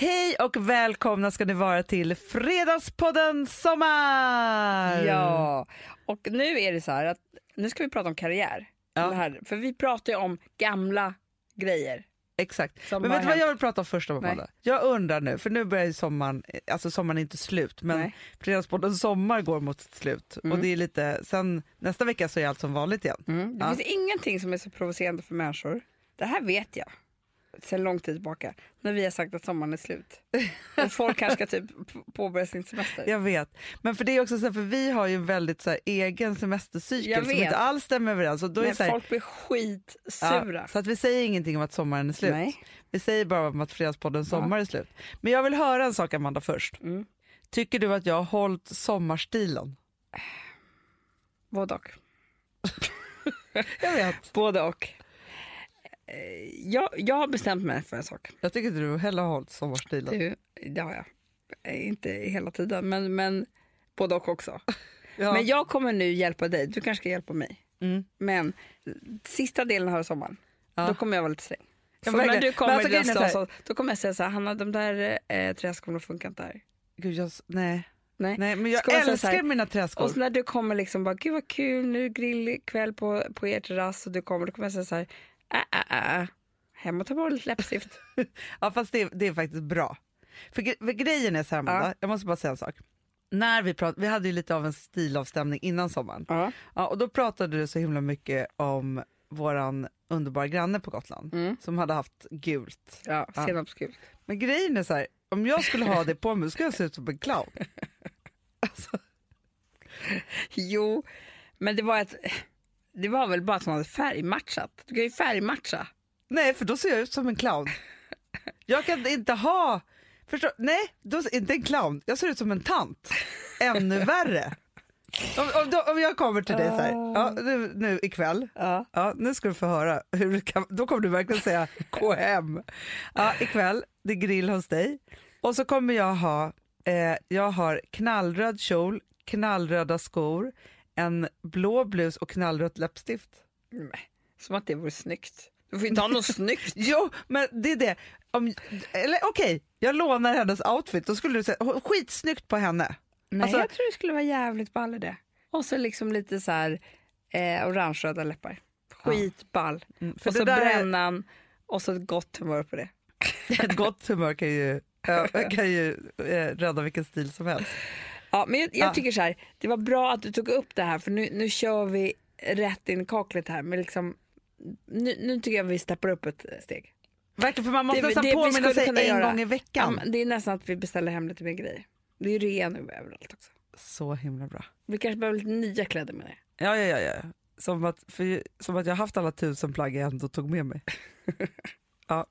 Hej och välkomna ska ni vara till Fredagspodden Sommar! Ja, och nu är det så här att nu ska vi prata om karriär. Ja. Det här, för vi pratar ju om gamla grejer. Exakt. Som Men vet du vad jag vill prata om först Amanda? Jag undrar nu, för nu börjar ju sommaren, alltså sommaren är inte slut, men Nej. Fredagspodden Sommar går mot sitt slut. Och det är lite, sen nästa vecka så är allt som vanligt igen. Mm. Det Ja. finns ingenting som är så provocerande för människor. Det här vet jag sen lång tid tillbaka när vi har sagt att sommaren är slut. Och folk kanske ska typ påbörja sin semester. Jag vet. Men för det är också så här, för vi har ju en väldigt så här, egen semestercykel som inte alls stämmer överens. Och då är Men det så, här, folk blir skitsura. ja, så att vi säger ingenting om att sommaren är slut. Nej. Vi säger bara om att Fredagspodden Sommar är slut. Men jag vill höra en sak Amanda först. Mm. Tycker du att jag har hållit sommarstilen? Både och. Jag vet. Både och. Eh, Jag, jag har bestämt mig för en sak. Jag tycker du heller har hållit sommarstilen. Du, det har jag. Eh, Inte hela tiden, men, men både och också. Ja. Men jag kommer nu hjälpa dig. Du kanske ska hjälpa mig. Mm. Men sista delen av sommaren, Ja. då kommer jag vara lite sträng. Ja, Så när du Men kommer alltså, är den så så, då kommer jag säga så här, Hanna de där eh, träskorna funkar inte här. Gud, jag, nej. Nej. nej, men jag säga så älskar här- mina träskor. Och när du kommer liksom bara, gud vad kul, nu grillkväll på, på er terrass och du kommer, då kommer jag säga så här, äh, äh, äh. hem och ta bort lite läppstift. Ja, fast det, det är faktiskt bra. För, gre- för grejen är så här, Amanda, Ja. jag måste bara säga en sak. När vi, prat, vi hade ju lite av en stilavstämning innan sommaren. Ja. Ja, och då pratade du så himla mycket om våran underbara granne på Gotland Mm. som hade haft gult. Ja, Ja. senapsgult. Men grejen är så här, om jag skulle ha det på mig skulle jag se ut som en clown. Alltså, Jo, men det var ett, det var väl bara att hon hade färgmatchat. Du kan ju färgmatcha. nej, för då ser jag ut som en clown. Jag kan inte ha, förstå, nej, då, inte en clown, jag ser ut som en tant. Ännu värre. Om, om, då, om jag kommer till dig så här, ja, nu, nu ikväll, Ja. Ja, nu ska du få höra. Hur du kan, då kommer du verkligen säga gå hem. Ja, ikväll, det är grill hos dig. Och så kommer jag ha, eh, jag har knallröd kjol, knallröda skor, en blå blus och knallrött läppstift. Som att det vore snyggt. Du får inte ha något snyggt. Jo, men det är det. Om, eller okej, jag lånar hennes outfit. Då skulle du säga skitsnyggt på henne. Nej, Alltså- jag tror det skulle vara jävligt ball i det. Och så liksom lite så här eh, orange-röda läppar. Skitball. Mm, för och så där är- brännan och så ett gott humör på det. Ett gott humör kan ju, ja, kan ju eh, rädda vilken stil som helst. Ja, men jag, jag Ja. tycker så här, det var bra att du tog upp det här för nu, nu kör vi rätt in i kaklet här. Men liksom, nu, nu tycker jag vi steppar upp ett steg. Verkligen, för man måste Det- nästan det påminna sig en göra. gång i Ja, veckan. men det är nästan att vi beställer hem lite mer grejer. Det är ju rea nu överallt också. Så himla bra. Vi kanske behöver lite nya kläder med det. Ja, ja, ja. ja. Som, att, för, som att jag haft alla tusen plagg jag ändå tog med mig. ja,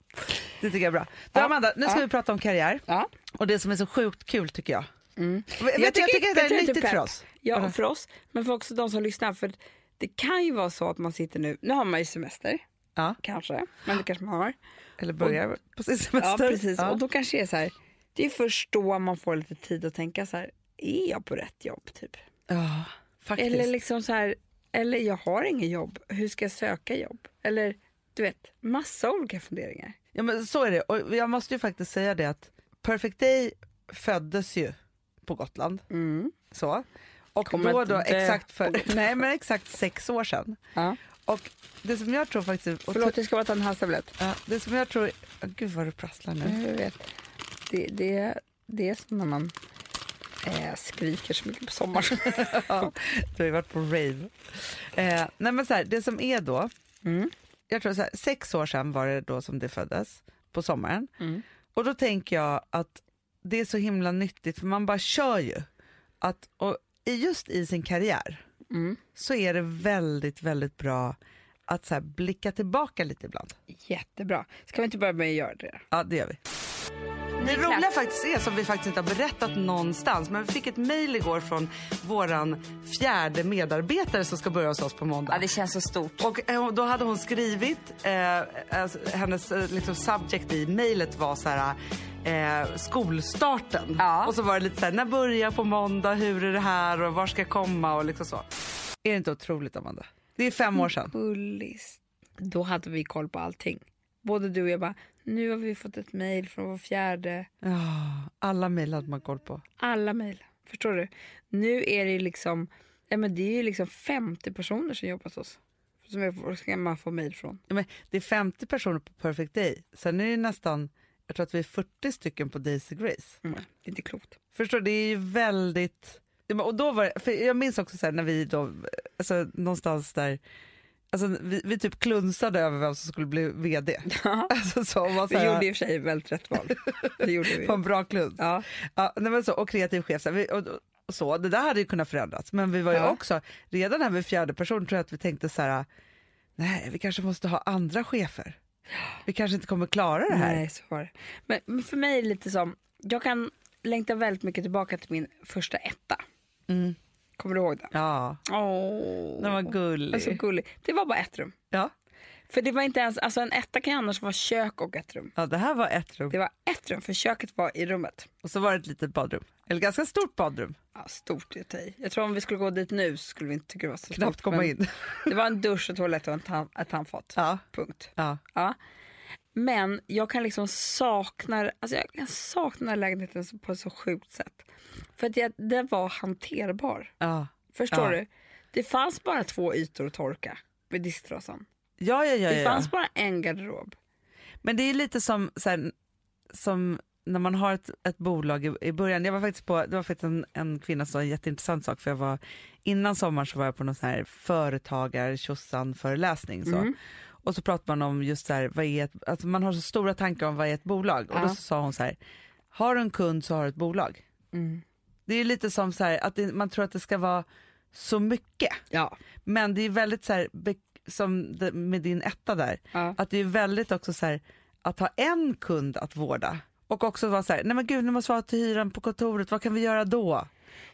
det tycker jag är bra. Du, Ja. Amanda, nu ska Ja. vi prata om karriär. Ja. Och det som är så sjukt kul tycker jag. Mm. Jag, jag tycker att det är nyttigt pepp. för oss. Ja, Vadå? för oss, men för också de som lyssnar. För det kan ju vara så att man sitter nu, nu har man ju semester, Ja. kanske, men det kanske man har. Eller börjar på sin Ja, semester. precis. Ja. Och då kanske det är så här, det är först då man får lite tid att tänka så här, är jag på rätt jobb typ? Ja, faktiskt. Eller liksom så här, eller jag har inget jobb, hur ska jag söka jobb? Eller du vet, massa olika funderingar. Ja, men så är det. Och jag måste ju faktiskt säga det att Perfect Day föddes ju på Gotland. Mm. Så. Och Kommer då, då exakt, för, nej, men exakt sex år sedan. Ja. Och det som jag tror faktiskt... Förlåt, jag ska bara ta en halstablett. Ja, det som jag tror... Åh, gud vad du prasslar nu. Jag vet. Det, det, det är som när man eh, skriker så mycket på sommaren. Ja, du har ju varit på rave. Eh, nej men så här, det som är då, Mm. jag tror så här, sex år sedan var det då som det föddes, på sommaren. Mm. Och då tänker jag att det är så himla nyttigt, för man bara kör ju. Att, och just i sin karriär Mm. så är det väldigt, väldigt bra att så här, blicka tillbaka lite ibland. Jättebra. Ska vi inte börja med att göra det? Ja, det gör vi. Det roliga faktiskt är, som vi faktiskt inte har berättat någonstans, men vi fick ett mejl igår från våran fjärde medarbetare som ska börja hos oss på måndag. Ja, det känns så stort. Och eh, då hade hon skrivit, eh, alltså, hennes eh, liksom, subject i mejlet var så här, eh, skolstarten. Ja. Och så var det lite så här, när börjar på måndag, hur är det här och var ska jag komma och liksom så. Är det inte otroligt Amanda? Det är fem år sedan. Bullis. Då hade vi koll på allting. Både du och jag bara, nu har vi fått ett mejl från vår fjärde. Ja, alla mejl hade man koll på. Alla mejl. Förstår du? Nu är det liksom, ja, men det är ju liksom 50 personer som jobbar hos oss. Som jag, ska man få mejl från. Ja, men det är 50 personer på Perfect Day. Sen är det nästan, jag tror att vi är 40 stycken på Daisy Grace. Mm, det är inte klokt. Förstår du? Det är ju väldigt... Ja, Och då var det, för jag minns också så här, när vi då, alltså någonstans där, alltså vi, vi typ klunsade över vem som skulle bli VD. Alltså så, var så Vi här, gjorde i och för sig väldigt rätt val. Det gjorde vi. på en bra kluns. Ja. Ja, nej, men så, och kreativ chef. Så, här, vi, och, och så, det där hade ju kunnat förändras. Men vi var ju Ja. också, redan här vid fjärde person tror jag att vi tänkte så här, nej vi kanske måste ha andra chefer. Vi kanske inte kommer klara det här. Nej, så var det. Men, men för mig är det lite som, jag kan längta väldigt mycket tillbaka till min första etta. Mm. Kommer du ihåg den? Ja, Åh, den var gullig. alltså, gullig. Det var bara ett rum. ja. För det var inte ens, alltså en etta kan ju annars vara kök och ett rum. ja, det här var ett rum. Det var ett rum, för köket var i rummet. Och så var det ett litet badrum. Eller ganska stort badrum. Ja, stort i sig. Jag tror om vi skulle gå dit nu så skulle vi inte tycka det var så Knappt stort. komma in. Det var en dusch, och toalett och ett handfat. Ja, Punkt. ja. Ja. Men jag kan liksom sakna, alltså jag kan sakna lägenheten på ett så sjukt sätt. För att jag, den var hanterbar. ja. Förstår Ja. du? Det fanns bara två ytor att torka vid disktrasan. Ja, ja, ja, Det ja. fanns bara en garderob. Men det är lite som, så här, som när man har ett, ett bolag i, i början. Jag var faktiskt på, det var faktiskt en, en kvinna som sa en jätteintressant sak. För jag var, innan sommaren så var jag på någon sån här företagar föreläsning. Så. Mm. Och så pratar man om just så här, vad är ett, alltså man har så stora tankar om vad är ett bolag. Och då Ja. sa hon så här, har du en kund så har du ett bolag. Mm. Det är lite som så här, att det, man tror att det ska vara så mycket. Ja. Men det är väldigt så här, som med din etta där, ja. att det är väldigt också så här, att ha en kund att vårda. Och också vara så här, nej men gud nu måste vi ha till hyran på kontoret, vad kan vi göra då?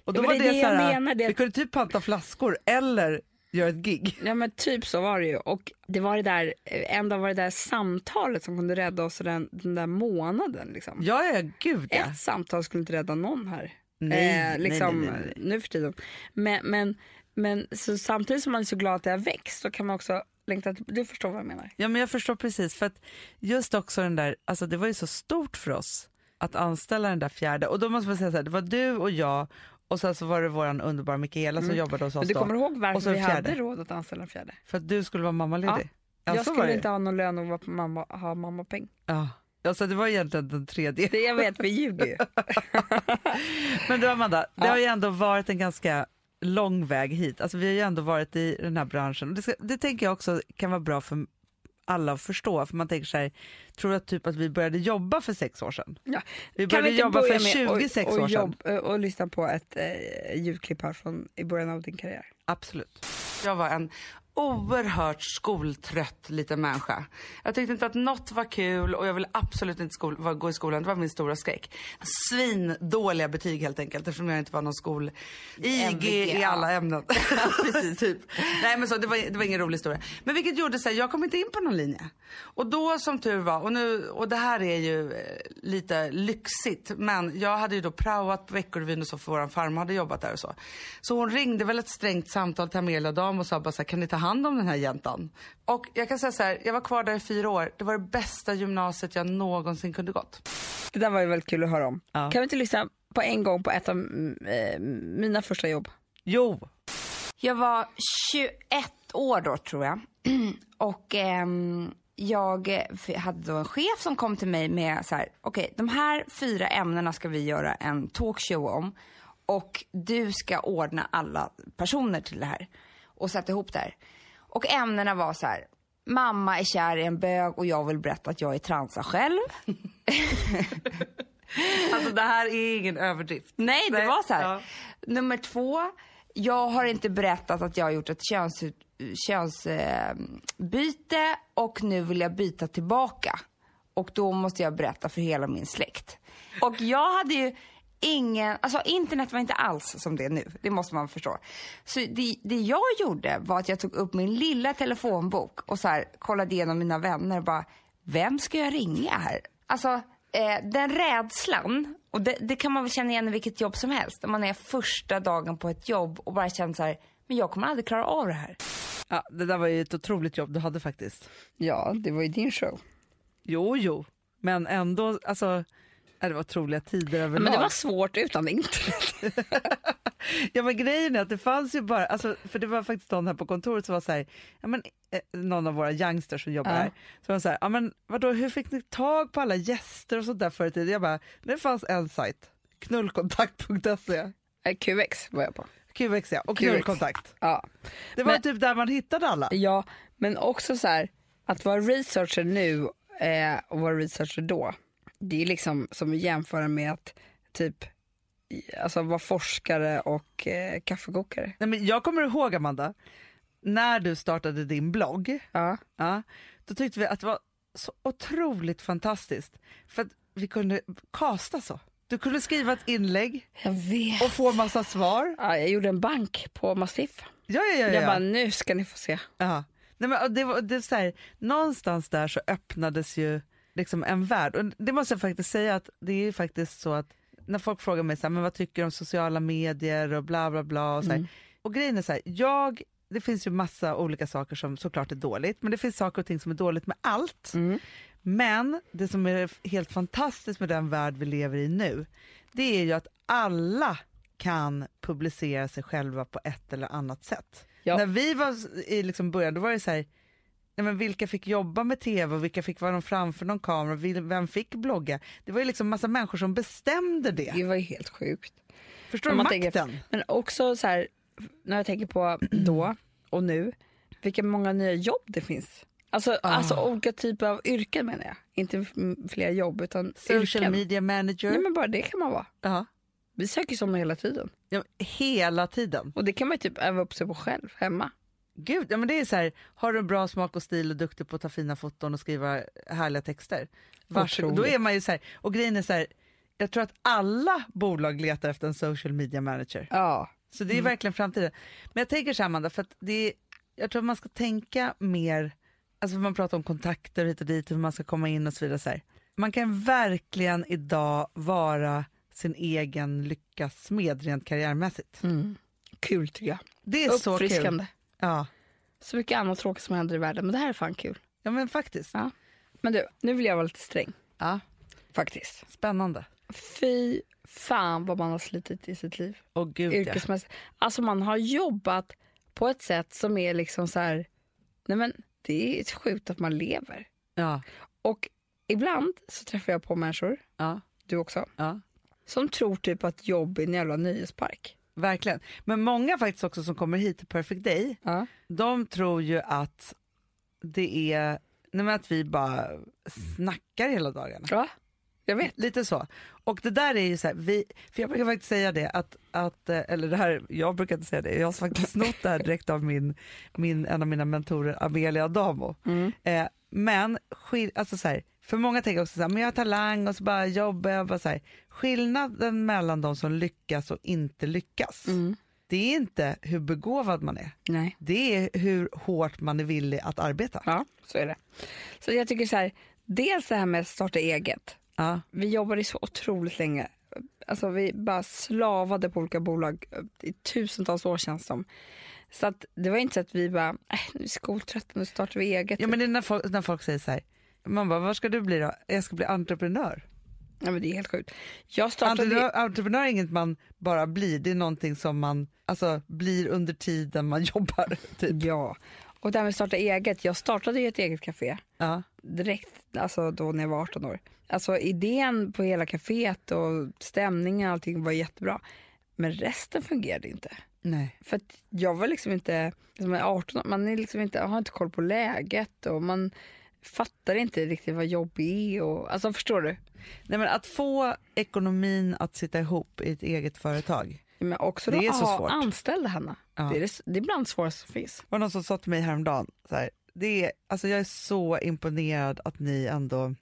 Och då Ja, var det det, så här, jag menar, det- vi kunde typ panta flaskor eller göra ett gig. Ja men typ så var det ju. Och det var det där, en dag var det där samtalet som kunde rädda oss den, den där månaden. Liksom. Ja, ja, gud ja. Ett samtal skulle inte rädda någon här. Nej, eh, liksom, nej, nej, nej. Nu för tiden. Men, men, men så samtidigt som man är så glad att det har växt så kan man också längta Du förstår vad jag menar. Ja men jag förstår precis för att just också den där, alltså det var ju så stort för oss att anställa den där fjärde och då måste man säga så här, det var du och jag och sen så var det våran underbara Mikaela som jobbade hos oss Mm. Men du då. kommer ihåg varför vi fjärde. hade råd att anställa en fjärde? För att du skulle vara mammaledig. Ja, jag skulle inte ha någon lön och vara mamma, ha mammapeng. Ja. Alltså det var egentligen den tredje. Det jag vet, vi ljuger ju. Men du Amanda, det Ja. har ju ändå varit en ganska lång väg hit. Alltså vi har ju ändå varit i den här branschen. Det, ska, det tänker jag också kan vara bra för alla att förstå. För man tänker så här, tror du att, typ att vi började jobba för sex år sedan? Ja. Vi började vi jobba börja för med 26 och, och år sedan. och, och lyssna på ett eh, ljudklipp här från i början av din karriär? Absolut. Jag var en oerhört skoltrött liten människa. Jag tyckte inte att något var kul och jag ville absolut inte skol- gå i skolan. Det var min stora skräck. Svindåliga betyg helt enkelt eftersom jag inte var någon skol... IG i alla ämnen. Precis, typ. Nej men så, det, var, det var ingen rolig historia. Men vilket gjorde så här, jag kom inte in på någon linje. Och då som tur var, och, nu, och det här är ju eh, lite lyxigt, men jag hade ju då praoat på Veckorevyn och så för våran farmor hade jobbat där och så. Så hon ringde väl ett strängt samtal till Amelia Dam och sa bara så här, kan ni ta hand om den här jäntan? Och jag kan säga så här, jag var kvar där i fyra år. Det var det bästa gymnasiet jag någonsin kunde gått. Det där var ju väldigt kul att höra om. Ja. Kan vi inte lyssna på en gång på ett av mm, eh, mina första jobb? Jo, Jag var 21 år då tror jag. Och ehm, jag hade då en chef som kom till mig med så här, okej de här fyra ämnena ska vi göra en talkshow om. Och du ska ordna alla personer till det här. Och sätta ihop det här. Och ämnena var så här, mamma är kär i en bög och jag vill berätta att jag är transa själv. alltså det här är ingen överdrift. Nej, det Nej, var så här. ja. Nummer två, jag har inte berättat att jag har gjort ett könsbyte köns, eh, byte och nu vill jag byta tillbaka. Och då måste jag berätta för hela min släkt. Och jag hade ju ingen, alltså internet var inte alls som det är nu, det måste man förstå. Så det, det jag gjorde var att jag tog upp min lilla telefonbok och så här, kollade igenom mina vänner och bara, vem ska jag ringa här? Alltså, eh, den rädslan, och det, det kan man väl känna igen i vilket jobb som helst. När man är första dagen på ett jobb och bara känner så här, men jag kommer aldrig klara av det här. Ja, det där var ju ett otroligt jobb du hade faktiskt. Ja, det var ju din show. Jo, jo. Men ändå, alltså, det var otroliga tider Ja, överlag. men det var svårt utan internet. Ja men grejen är att det fanns ju bara, alltså, för det var faktiskt någon här på kontoret som var så här, ja, men, eh, någon av våra youngsters som jobbar Ja. här, som var så här, ja, men, vadå, hur fick ni tag på alla gäster och sånt där förr i tiden? Jag bara, det fanns en sajt, knullkontakt.se, Eh, QX var jag på. QX ja, och QX. knullkontakt. Ja. Det var Men- typ där man hittade alla. ja, men också så här, att vara researcher nu eh, och vara researcher då. Det är liksom som att jämföra med att typ alltså vara forskare och eh, kaffekokare. Nej, men jag kommer ihåg Amanda, när du startade din blogg, Ja. ja, då tyckte vi att det var så otroligt fantastiskt. För att vi kunde kasta så. Du kunde skriva ett inlägg Jag vet. och få massa svar. Ja, jag gjorde en bank på Mastiff. Ja, ja, ja. Jag ja. bara, nu ska ni få se. ja. Nej, men, det var, det är så här, någonstans där så öppnades ju liksom en värld. Och det måste jag faktiskt säga att det är ju faktiskt så att när folk frågar mig så här, men vad tycker du om sociala medier och bla bla bla. Och, så. Mm. och grejen är så här, jag, det finns ju massa olika saker som såklart är dåligt, men det finns saker och ting som är dåligt med allt. Mm. Men det som är helt fantastiskt med den värld vi lever i nu, det är ju att alla kan publicera sig själva på ett eller annat sätt. Ja. När vi var i liksom början, då var det så här, nej men vilka fick jobba med tv och vilka fick vara framför någon kamera, vem fick blogga? Det var ju liksom massa människor som bestämde det. Det var ju helt sjukt. Förstår du man tänker- makten? Men också så här, när jag tänker på då och nu, vilka många nya jobb det finns. Alltså, Ah. alltså olika typer av yrken menar jag. Inte fler jobb utan Social yrken. media manager. Nej men bara det kan man vara. ja. Vi söker sådana hela tiden. Ja, hela tiden. Och det kan man ju typ öva upp sig på själv hemma. Gud, ja, men det är så här, har du bra smak och stil och duktig på att ta fina foton och skriva härliga texter? Varsågod. Då är man ju så här, och grejen är så här, jag tror att alla bolag letar efter en social media manager. Ja. Så det är verkligen framtiden. Men jag tänker så här Amanda, för att det är, jag tror att man ska tänka mer, alltså man pratar om kontakter hit och dit, hur man ska komma in och så vidare. Så här. Man kan verkligen idag vara sin egen lyckas smed rent karriärmässigt. Mm. Kul tycker jag. Det är så kul. Ja. Så mycket annat tråkigt som händer i världen men det här är fan kul. ja, men faktiskt. Ja. Men du, nu vill jag vara lite sträng. Ja. Faktiskt. Spännande. Fy fan vad man har slitit i sitt liv. Och gud ja. yrkesmässigt. Alltså man har jobbat på ett sätt som är liksom så här, nej men det är sjukt att man lever. ja. Och ibland så träffar jag på människor, Ja. du också, Ja. som tror typ att jobb är en jävla nöjespark. Verkligen. Men många faktiskt också som kommer hit till Perfect Day, Ja. de tror ju att det är, nej att vi bara snackar hela dagarna. ja, jag vet. Lite så. Och det där är ju så här, vi, för jag brukar faktiskt säga det att, att eh, eller det här, jag brukar inte säga det, jag har faktiskt snott det här direkt av min, min, en av mina mentorer Amelia Adamo. Mm. Eh, men alltså så här, för många tänker också så här, men jag har talang och så bara jobbar jag. Bara så här. Skillnaden mellan de som lyckas och inte lyckas, Mm. det är inte hur begåvad man är. Nej. Det är hur hårt man är villig att arbeta. Ja, så är det. Så jag tycker så här, dels det här med att starta eget. Ja. Vi jobbade så otroligt länge. Alltså vi bara slavade på olika bolag i tusentals år känns det som. Så att det var inte så att vi bara, äh, nu är skoltrötta, nu startar vi eget. Ja, men det är när folk, när folk säger så här, man bara, vad ska du bli då? Jag ska bli entreprenör. Ja, men det är helt sjukt. Jag startade... Entreprenör, entreprenör är inget man bara blir, det är någonting som man alltså, blir under tiden man jobbar. Typ. Ja. Och det här med att starta eget. Jag startade ju ett eget café Ja. direkt alltså då när jag var 18 år. Alltså idén på hela kaféet och stämningen och allting var jättebra. Men resten fungerade inte. Nej. För jag var liksom inte, som är 18 år, man är liksom inte, har inte koll på läget och man fattar inte riktigt vad jobb är. Och, alltså förstår du? Nej, men att få ekonomin att sitta ihop i ett eget företag. Men också Det är så svårt. anställda Hanna. Ja. Det, är det, det är bland det svåraste som finns. Det var någon som sa till mig häromdagen, så här, det är, alltså jag är så imponerad att ni ändå,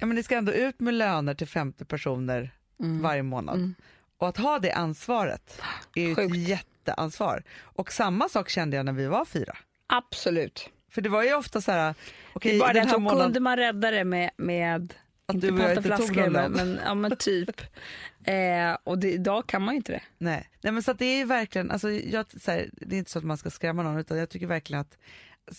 ja men ni ska ändå ut med löner till 50 personer varje månad. Mm. Och att ha det ansvaret är ju ett jätteansvar. Och samma sak kände jag när vi var fyra. Absolut. För det var ju ofta så här, är bara den här månaden, kunde man rädda det med, med Att inte du och jag panta inte tog flaskor, någon men, men, ja, men typ. eh, och det, idag kan man ju inte det. nej. nej men så det är ju verkligen, alltså jag, så här, det är inte så att man ska skrämma någon utan jag tycker verkligen att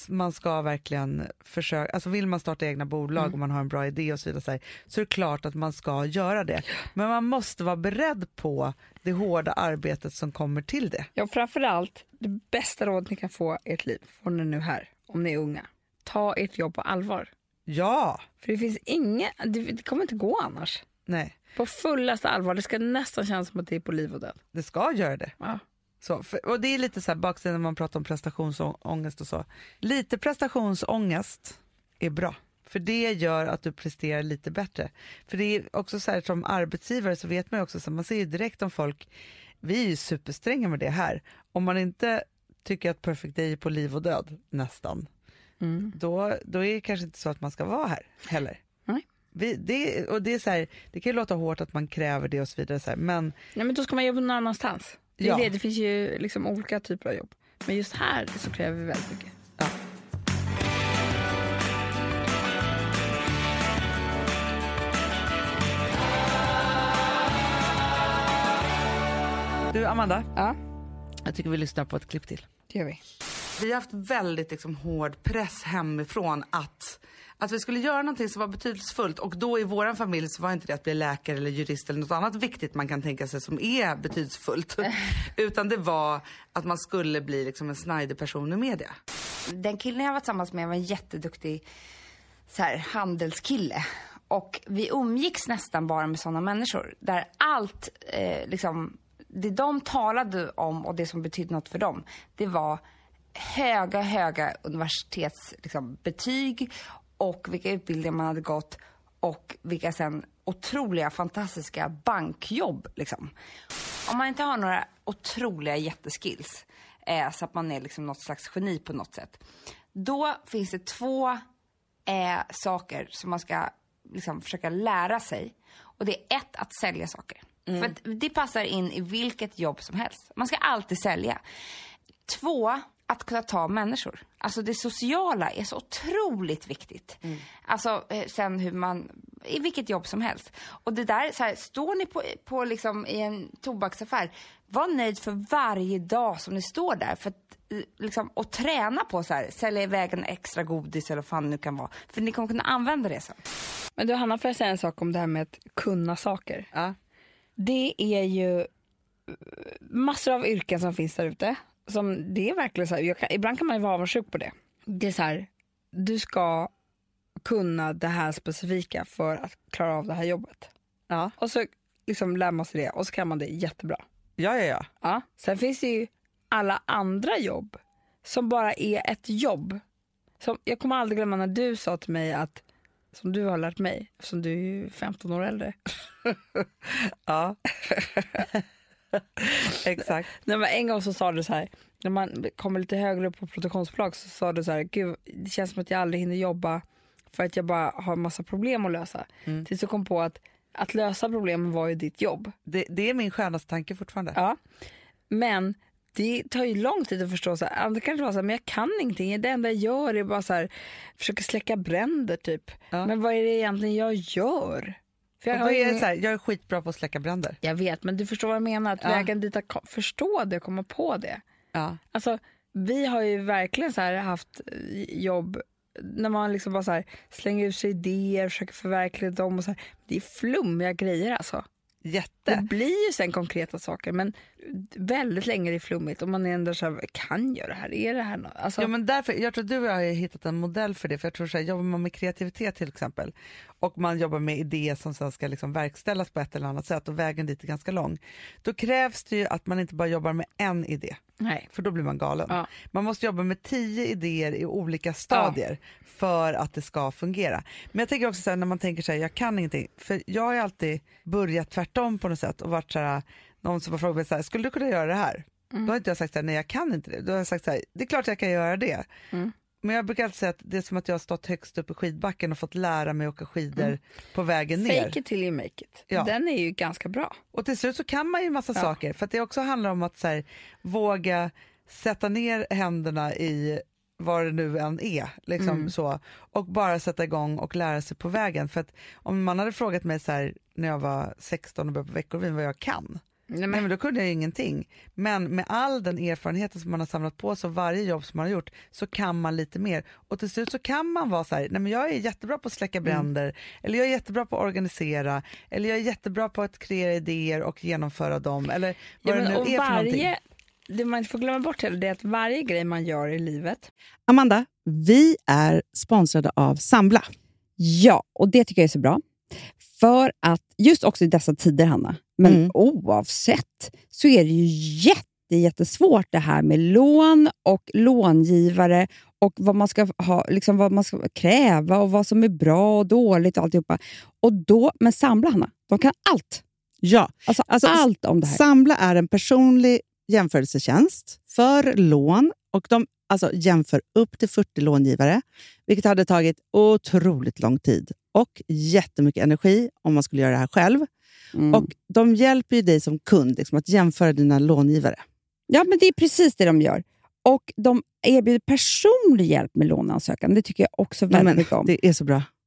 man ska verkligen försöka, alltså vill man starta egna bolag Mm. och man har en bra idé och så vidare så, här, så är det klart att man ska göra det. Men man måste vara beredd på det hårda arbetet som kommer till det. Ja, framförallt, det bästa rådet ni kan få i ert liv får ni nu här, om ni är unga. Ta ert jobb på allvar. Ja, För det finns inget, det, kommer inte gå annars. nej, På fullaste allvar, det ska nästan kännas som att det är på liv och död. det ska göra det. Ja. Så, för, och det är lite så här baksidan när man pratar om prestationsångest och så. Lite prestationsångest är bra. För det gör att du presterar lite bättre. För det är också så här som arbetsgivare så vet man ju också, så man ser ju direkt om folk, vi är ju superstränga med det här. Om man inte tycker att Perfect Day är på liv och död nästan, Mm. då, då är det kanske inte så att man ska vara här heller. Nej. Vi, det, och det, är så här, det kan ju låta hårt att man kräver det och så vidare, så här, men Nej, men då ska man jobba någon annanstans. Det, Ja. det. det finns ju liksom olika typer av jobb. Men just här så kräver vi väldigt mycket. Ja. Du Amanda, Ja, jag tycker vi lyssnar på ett klipp till. Det gör vi. Vi har haft väldigt liksom, hård press hemifrån att, att vi skulle göra någonting som var betydelsefullt. Och då i vår familj så var inte det att bli läkare eller jurist eller något annat viktigt man kan tänka sig som är betydelsefullt. Utan det var att man skulle bli liksom, en snajdig person i media. den killen jag var tillsammans med var en jätteduktig så här, handelskille. Och vi umgicks nästan bara med sådana människor. Där allt, eh, liksom, det de talade om och det som betydde något för dem, det var höga, höga universitetsbetyg liksom, betyg och vilka utbildningar man hade gått och vilka sen otroliga, fantastiska bankjobb. Liksom. Om man inte har några otroliga jätteskills, eh, så att man är liksom något slags geni på något sätt. Då finns det två eh, saker som man ska liksom, försöka lära sig. Och det är ett, att sälja saker. För att det passar in i vilket jobb som helst. Man ska alltid sälja. Två, att kunna ta människor. Alltså det sociala är så otroligt viktigt. Alltså eh, sen hur man, i vilket jobb som helst. Och det där, så här, står ni på, på liksom i en tobaksaffär, var nöjd för varje dag som ni står där. För att, eh, liksom, och träna på så här, sälja iväg en extra godis eller vad fan det nu kan vara. För ni kommer kunna använda det sen. Men du Hanna, får jag säga en sak om det här med att kunna saker? Ja. Det är ju eh, massor av yrken som finns där ute. Som det är verkligen så här, kan, ibland kan man ju vara avundsjuk på det. Det är så här, du ska kunna det här specifika för att klara av det här jobbet. Ja. Och så liksom lär man sig det och så kan man det jättebra. Ja, ja, ja. Ja. Sen finns det ju alla andra jobb som bara är ett jobb. Som, jag kommer aldrig glömma när du sa till mig att, som du har lärt mig, eftersom du är ju 15 år äldre. ja. Exakt. Nej, men en gång så sa du så här, när man kommer lite högre upp på produktionsbolag så sa du så här, gud det känns som att jag aldrig hinner jobba för att jag bara har massa problem att lösa. Mm. Tills jag kom på att att lösa problemen var ju ditt jobb. Det, det är min skönaste tanke fortfarande. Ja. Men det tar ju lång tid att förstå. Så här, andra kanske vara så här, men jag kan ingenting. Det enda jag gör är bara så här, försöka släcka bränder typ. Ja. Men vad är det egentligen jag gör? För jag, är det ingen... så här, jag är skitbra på att släcka bränder. jag vet, men du förstår vad jag menar. Att Ja. vägen dit att förstå det och komma på det. Ja. Alltså, vi har ju verkligen så haft eh, jobb när man liksom bara så slänger ut sig idéer, försöker förverkliga dem. Och så här. Det är flummiga grejer alltså. Det Jätte. blir ju sen konkreta saker men väldigt länge är det flummigt och man är ändå så här, kan jag det här? Är det här något? Alltså, Ja, men därför, jag tror du och jag har hittat en modell för det. För jag tror så här, jobbar man med kreativitet till exempel och man jobbar med idéer som sen ska liksom verkställas på ett eller annat sätt och vägen dit är ganska lång. Då krävs det ju att man inte bara jobbar med en idé. nej. För då blir man galen. Ja. Man måste jobba med tio idéer i olika stadier för att det ska fungera. Men jag tänker också så här, när man tänker så här, jag kan ingenting. För jag har alltid börjat tvärtom på något sätt och varit så här, någon som har frågat mig så här, skulle du kunna göra det här? Då har inte jag sagt så här, nej jag kan inte det. Då har jag sagt så här, det är klart jag kan göra det. Mm. Men jag brukar alltid säga att det är som att jag har stått högst upp i skidbacken och fått lära mig åka skidor på vägen ner. Fake it till you make it. Ja. Den är ju ganska bra. Och till slut så kan man ju massa Ja. saker för att det också handlar om att så här, våga sätta ner händerna i vad det nu än är liksom Mm. så, och bara sätta igång och lära sig på vägen. För att om man hade frågat mig så här när jag var 16 och började på Veckorevyn vad jag kan, Nej, Nej, men, då kunde jag ingenting. Men med all den erfarenheten som man har samlat på sig och varje jobb som man har gjort så kan man lite mer. Och till slut så kan man vara så här, nej men jag är jättebra på att släcka bränder, eller jag är jättebra på att organisera, eller jag är jättebra på att kreera idéer och genomföra dem, eller vad ja, det nu och är för någonting. varje, det man inte får glömma bort heller det är att varje grej man gör i livet Amanda, vi är sponsrade av Sambla. Ja, och det tycker jag är så bra. För att just också i dessa tider, Hanna, men Mm. oavsett, så är det ju jätte, jättesvårt det här med lån och långivare och vad man ska ha, liksom vad man ska kräva och vad som är bra och dåligt och alltihopa. Och då, men Sambla, Hanna, de kan allt. Ja, Alltså, Alltså, allt om det här. Sambla är en personlig jämförelsetjänst för lån och de alltså, jämför upp till 40 långivare, vilket hade tagit otroligt lång tid och jättemycket energi om man skulle göra det här själv. Mm. Och De hjälper ju dig som kund liksom, att jämföra dina långivare. Ja, men det är precis det de gör. Och de erbjuder personlig hjälp med låneansökan. Det tycker jag också väldigt mycket om. det är så bra.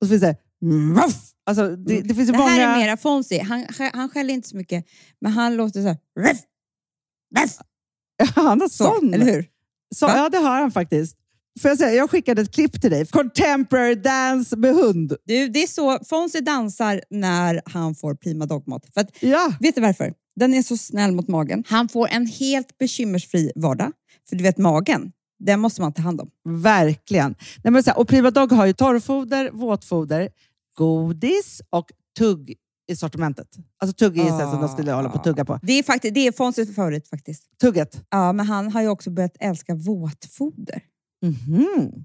och så finns det voff. Alltså, det, det finns ju Det många... här är mera Fonzie. Han, han skäller inte så mycket, men han låter så här... Ruff, ruff, Han har så, sån. eller hur? Så, ja, det har han faktiskt. Får jag, säga, jag skickade ett klipp till dig. Contemporary dance med hund. Du, det är så Fonzie dansar när han får prima dogmat. För att, Ja, vet du varför? Den är så snäll mot magen. Han får en helt bekymmersfri vardag. För du vet, magen, den måste man ta hand om. verkligen. Nej, men så här, och Prima Dog har ju torrfoder, våtfoder, godis och tugg i sortimentet. Alltså tugg är ah. som de skulle hålla på att tugga på. Det är, faktiskt, det är Fonzies favorit faktiskt. Tugget. Ja, men han har ju också börjat älska våtfoder. Mhm.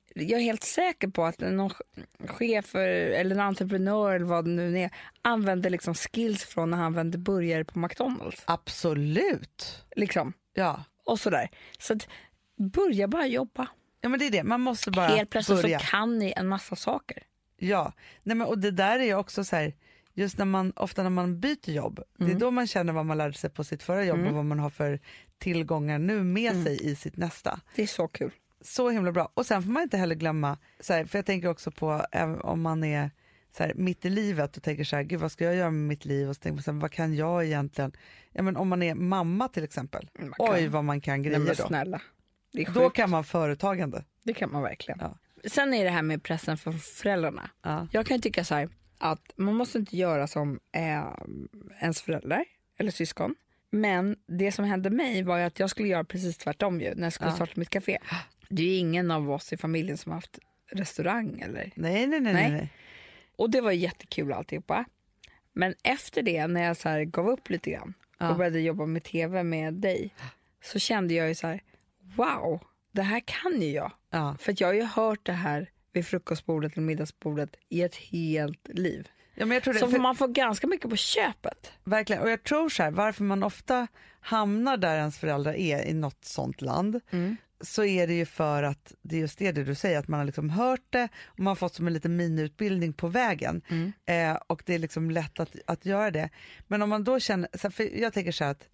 jag är helt säker på att någon ch- chef eller en entreprenör eller vad det nu är använder liksom skills från när han använde burgare på McDonalds. Absolut. Liksom. Ja. Och sådär. Så att börja bara jobba. ja, men det är det. Man måste bara Helt plötsligt börja. så kan ni en massa saker. Ja, Nej, men, och det där är ju också så här, just när man, ofta när man byter jobb, det är då man känner vad man lärde sig på sitt förra jobb och vad man har för tillgångar nu med sig i sitt nästa. Det är så kul. Så himla bra. Och sen får man inte heller glömma, så här, för jag tänker också på om man är så här, mitt i livet och tänker så här, gud vad ska jag göra med mitt liv? Och så tänker man så här, vad kan jag egentligen? Ja, men om man är mamma till exempel, Man kan- oj vad man kan grejer då. snälla. Då kan man företagande. det kan man verkligen. Ja. Sen är det här med pressen från föräldrarna. Ja. Jag kan ju tycka så här, att man måste inte göra som eh, ens föräldrar eller syskon. Men det som hände mig var ju att jag skulle göra precis tvärtom ju, när jag skulle Ja. starta mitt café. Det är ju ingen av oss i familjen som har haft restaurang eller Nej, nej, nej. nej. Nej. Och det var jättekul alltihopa. Men efter det, när jag så gav upp lite grann Ja. och började jobba med tv med dig, så kände jag ju så här, wow, det här kan ju jag. Ja. För jag har ju hört det här vid frukostbordet eller middagsbordet i ett helt liv. Ja, men jag tror det, Så för, man får ganska mycket på köpet. verkligen. Och jag tror så här, varför man ofta hamnar där ens föräldrar är i något sånt land, Mm. Så är det ju för att det är just det, det du säger, att man har liksom hört det och man har fått som en liten miniutbildning på vägen. Mm. Eh, och det är liksom lätt att, att göra det. Men om man då känner, för jag tänker så här att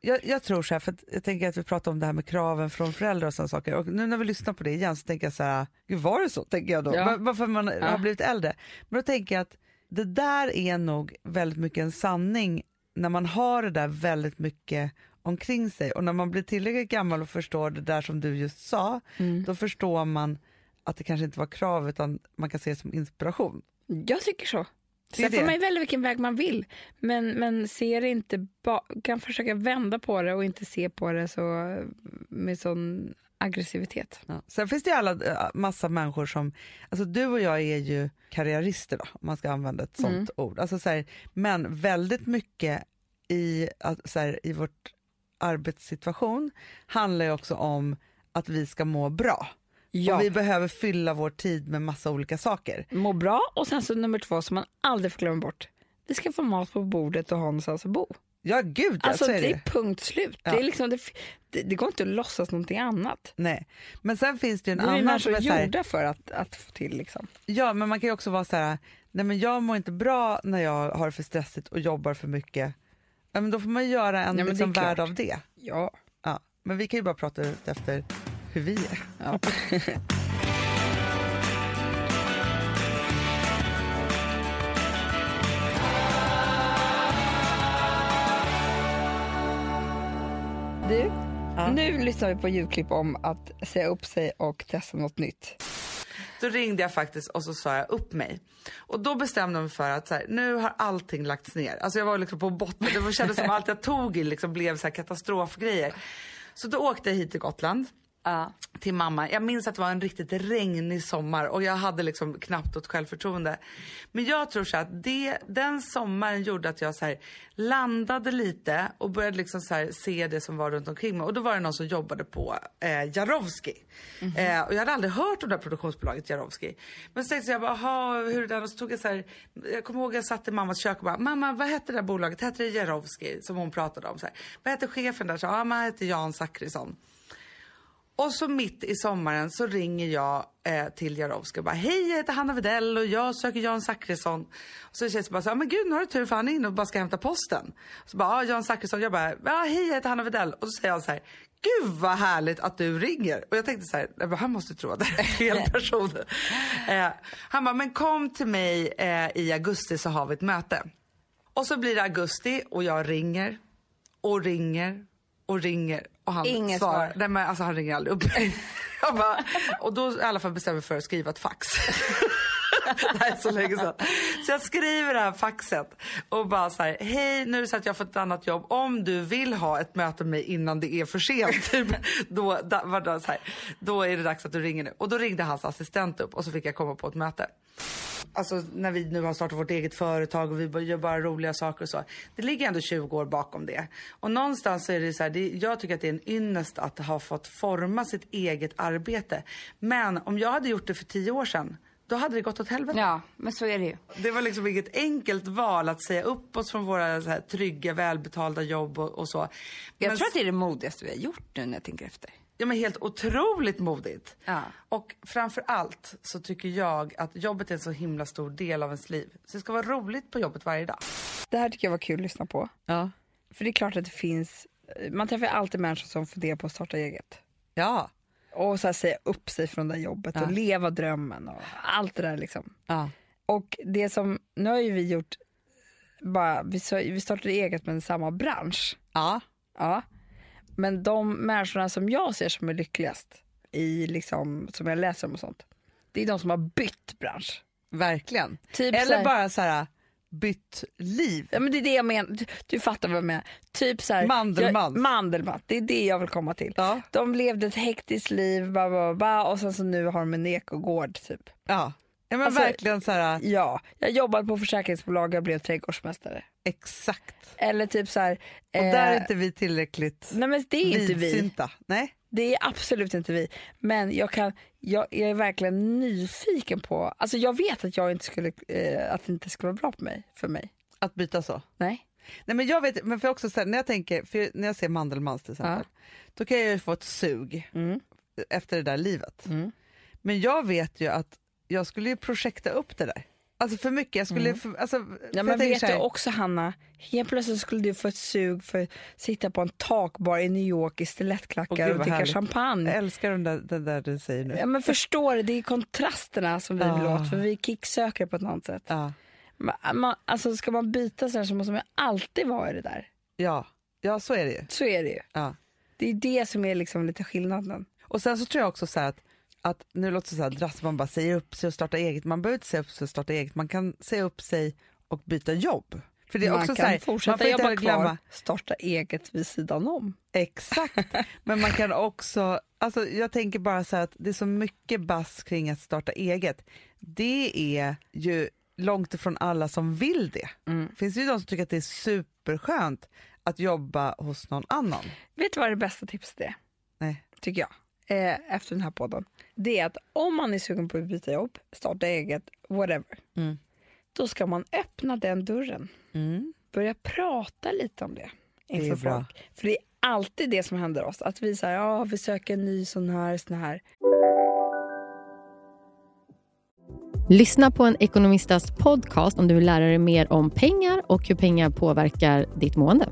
jag, jag tror så här, för jag tänker att vi pratar om det här med kraven från föräldrar och sådana saker. Och nu när vi lyssnar på det igen så tänker jag så här, gud var det så? Tänker jag då. Ja. Varför man Ja. har blivit äldre. Men då tänker jag att det där är nog väldigt mycket en sanning när man har det där väldigt mycket omkring sig och när man blir tillräckligt gammal och förstår det där som du just sa, Mm. då förstår man att det kanske inte var krav utan man kan se det som inspiration. Jag tycker så. Sen får man ju välja vilken väg man vill. Men, men ser inte kan försöka vända på det och inte se på det så med sån aggressivitet. Ja. Sen finns det ju alla, äh, massa människor som, alltså du och jag är ju karriärister då, om man ska använda ett sånt Mm. ord. Alltså så här, men väldigt mycket i, så här, i vårt arbetssituation handlar ju också om att vi ska må bra. Ja. Och vi behöver fylla vår tid med massa olika saker. Må bra och sen så nummer två som man aldrig får glömma bort. Vi ska få mat på bordet och ha någonstans att bo. Ja gud, ja, Alltså så det är det. är punkt slut. Ja. Det, är liksom, det, det, det går inte att låtsas någonting annat. Nej. Men sen finns det en Det vi annan människor är så här, gjorda för att, att få till. Liksom. Ja, men man kan ju också vara så här, nej men jag mår inte bra när jag har det för stressigt och jobbar för mycket. Ja, men då får man göra en är liksom, värld av det. Ja. Ja. Men vi kan ju bara prata ut efter hur vi är. Ja. Du, nu lyssnar vi på ljudklipp om att säga upp sig och testa något nytt. Då ringde jag faktiskt och så sa jag upp mig. Och då bestämde jag mig för att så här, nu har allting lagts ner. Alltså jag var liksom på botten. Det kändes som att allt jag tog i liksom blev så här katastrofgrejer. Så då åkte jag hit till Gotland. Till mamma. Jag minns att det var en riktigt regnig sommar och jag hade liksom knappt något självförtroende. Men jag tror så att det, den sommaren gjorde att jag så landade lite och började liksom så se det som var runt omkring mig. Och då var det någon som jobbade på eh, Jarowski. Eh, och jag hade aldrig hört om det här produktionsbolaget Jarowski. Men så tänkte jag bara, "Jaha, hur är det? Och så tog jag så här, jag kommer ihåg jag satt i mammas kök och bara, mamma vad hette det där bolaget? Hette det Jarowski? Som hon pratade om. Så här. Vad hette chefen där? Så, ja, man hette Jan Zachrisson. Och så mitt i sommaren så ringer jag eh, till Jarowski och bara hej jag heter Hanna Widell och jag söker Jan Zachrisson. Och så känns det bara så men gud nu har du tur för han är inne och bara ska hämta posten. Så bara, ja Jan Zachrisson, jag bara, ja hej jag heter Hanna Widell. Och så säger han så här, gud vad härligt att du ringer. Och jag tänkte så här, "Nej, men han måste tro att det är fel person. eh, han bara, men kom till mig eh, i augusti så har vi ett möte. Och så blir det augusti och jag ringer och ringer och ringer och han Inget svarar. svar. Nej, men alltså, han ringer aldrig upp. bara, och då i alla fall bestämmer för att skriva ett fax det här är så länge sedan. Så jag skriver det här faxet och bara så här, hej nu är det så att jag har fått ett annat jobb. Om du vill ha ett möte med mig innan det är för sent, typ, då, da, var det så här, då är det dags att du ringer nu. Och då ringde hans assistent upp och så fick jag komma på ett möte. Alltså när vi nu har startat vårt eget företag och vi gör bara roliga saker och så. Det ligger ändå 20 år bakom det. Och någonstans så är det så här, det, jag tycker att det är en ynnest att ha fått forma sitt eget arbete. Men om jag hade gjort det för 10 år sedan, då hade det gått åt helvete. Ja, men så är det ju. Det var liksom inget enkelt val att säga upp oss från våra så här, trygga, välbetalda jobb och, och så. Jag Men- tror att det är det modigaste vi har gjort nu när jag tänker efter. Ja men helt otroligt modigt. Ja. Och framför allt så tycker jag att jobbet är en så himla stor del av ens liv. Så det ska vara roligt på jobbet varje dag. Det här tycker jag var kul att lyssna på. Ja. För det är klart att det finns, man träffar alltid människor som funderar på att starta eget. Ja. Och så säga upp sig från det jobbet Ja. och leva drömmen och allt det där liksom. Ja. Och det som, nu har ju vi gjort, bara, vi, så- vi startade eget men samma bransch. Ja. Ja. Men de människorna som jag ser som är lyckligast, i liksom, som jag läser om och sånt, det är de som har bytt bransch. Verkligen. Typ så Eller här- bara så här bytt liv. Ja men det är det jag menar, du, du fattar vad jag menar. Typ så här, Mandelmans. Jag, Mandelmans, det är det jag vill komma till. Ja. De levde ett hektiskt liv ba, ba, ba, och sen så nu har de en ekogård typ. Ja, ja men Alltså- verkligen så här Ja, jag jobbade på försäkringsbolag och blev trädgårdsmästare. exakt. Eller typ så här. Och eh, där är inte vi tillräckligt Nej men det är inte vi. Nej. Det är absolut inte vi. Men jag, kan, jag, jag är verkligen nyfiken på, alltså jag vet att jag inte skulle, eh, att det inte skulle vara bra på mig, för mig. Att byta så. Nej. Nej men jag vet, men för också så här, när jag tänker, för när jag ser Mandelmans till exempel, då kan jag ju få ett sug Mm. efter det där livet. Mm. Men jag vet ju att jag skulle ju projekta upp det där. Alltså för mycket, jag skulle, för, alltså, för Mm. Ja, men vet du också Hanna, helt plötsligt skulle du få ett sug för att sitta på en takbar i New York i stilettklackar gud, och dricka champagne. Jag älskar den där, den där du säger nu. Ja, men förstår du, det är kontrasterna som vi vill Ah. åt för vi kicksöker på ett annat sätt. Ja, Man, alltså ska man byta så, här så måste man alltid vara i det där. ja, ja så är det ju. Så är det ju. Ja. Det är det som är liksom lite skillnaden. Och sen så tror jag också så här att, att nu låter det så här drassigt, man bara säger upp sig och startar eget. Man behöver inte säga upp sig och starta eget, man kan säga upp sig och byta jobb. För det är man också kan så här, fortsätta man får inte jobba kvar, glömma, starta eget vid sidan om. exakt, men man kan också, alltså jag tänker bara så här att det är så mycket bass kring att starta eget. Det är ju långt ifrån alla som vill det. Mm. finns ju de som tycker att det är superskönt att jobba hos någon annan. Vet du vad det bästa tipset är? Nej. Tycker jag. Eh, efter den här podden. Det är att om man är sugen på att byta jobb, starta eget, whatever. Mm. Då ska man öppna den dörren. Börja prata lite om det. Det är Inför bra. folk. För det är alltid det som händer oss. Att vi säger, ja vi söker en ny sån här, sån här. Lyssna på en ekonomistas podcast om du vill lära dig mer om pengar och hur pengar påverkar ditt mående.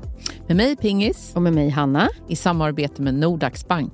Med mig Pingis Och med mig Hanna. i samarbete med Nordax Bank.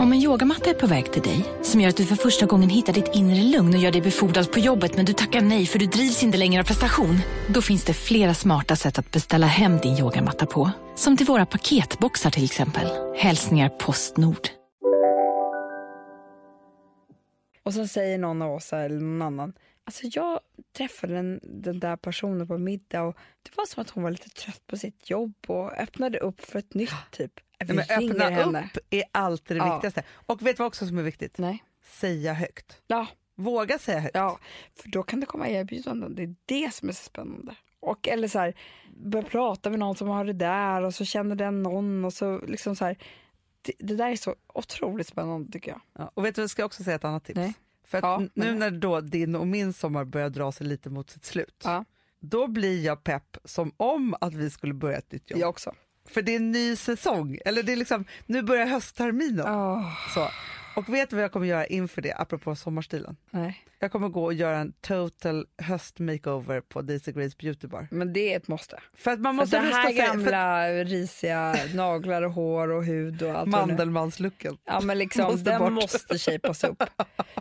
Om en yogamatta är på väg till dig, som gör att du för första gången hittar ditt inre lugn och gör dig befordrad på jobbet men du tackar nej för du drivs inte längre av prestation. Då finns det flera smarta sätt att beställa hem din yogamatta på. Som till våra paketboxar till exempel. Hälsningar Postnord. Och så säger någon av oss eller någon annan. Alltså jag träffade den, den där personen på middag och det var som att hon var lite trött på sitt jobb och öppnade upp för ett nytt typ. Vi Nej, men öppna henne. upp är alltid det Ja. viktigaste. Och vet du vad också som är viktigt? Nej. Säga högt. Ja, Våga säga högt. ja, för då kan det komma erbjudanden. Det är det som är så spännande. Och eller så här, börja prata med någon som har det där och så känner den någon och så liksom så här. Det, det där är så otroligt spännande tycker jag. Ja, och vet du, jag ska också säga ett annat tips. Nej. För att Ja, nu när då din och min sommar börjar dra sig lite mot sitt slut, Ja. då blir jag pepp som om att vi skulle börja ett nytt jobb. Jag också. För det är en ny säsong, eller det är liksom, nu börjar höstterminen. Åh, Så. Och vet du vad jag kommer göra inför det, apropå sommarstilen? nej. Jag kommer gå och göra en total höst-makeover på Daisy Grace Beauty Bar. Men det är ett måste. För att man För måste det rusta här sig för gamla risiga naglar och hår och hud och allt det mandelmanslooken. Ja men liksom, Måste den bort. måste shapas upp.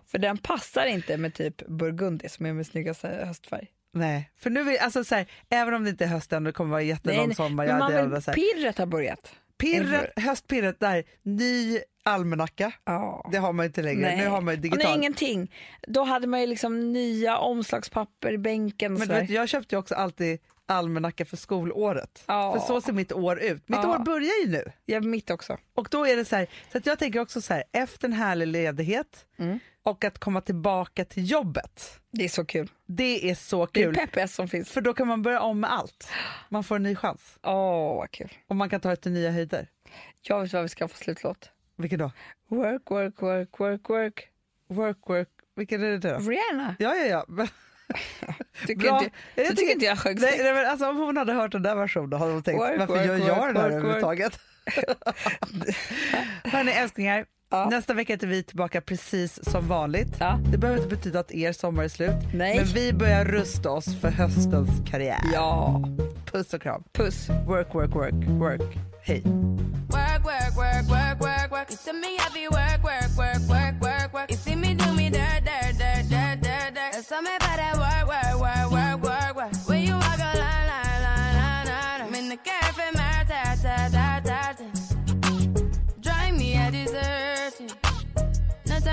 För den passar inte med typ burgundi som är min snyggaste höstfärg. Nej, för nu vill, alltså så här, även om det inte är hösten och det kommer vara jättelång sommar, men man vill, så här, pirret har börjat. pirret, höstpirret där, ny almanacka, Ja. det har man inte längre, Nej. nu har man ju Och nej, ingenting. Då hade man ju liksom nya omslagspapper i bänken Men vet, jag köpte ju också alltid almanacka för skolåret, Ja. för så ser mitt år ut. Mitt Ja. år börjar ju nu. Ja, mitt också. Och då är det så här, så att jag tänker också så här, efter en härlig ledighet Mm. och att komma tillbaka till jobbet, Det är så kul. det är så Det är kul. peppigast som finns. För då kan man börja om med allt. Man får en ny chans Åh, vad kul. och man kan ta det till nya höjder. Jag vet vad vi ska få slutlåt. Vilken då? Work, work, work, work, work. Work, work, vilken är det då? Rihanna. Ja, ja, ja. Tycker Bra. inte, du tycker inte jag sjöng nej, nej, men alltså, Om hon hade hört den där versionen hade hon tänkt, Work, varför work, gör jag work, den här överhuvudtaget? Hörni älsklingar, Ja. nästa vecka är vi tillbaka precis som vanligt. Ja. Det behöver inte betyda att er sommar är slut, Nej. men vi börjar rusta oss för höstens karriär. Ja. Puss och kram. Puss. Work, work, work, work. Hej. Work, work, work, work, work, work,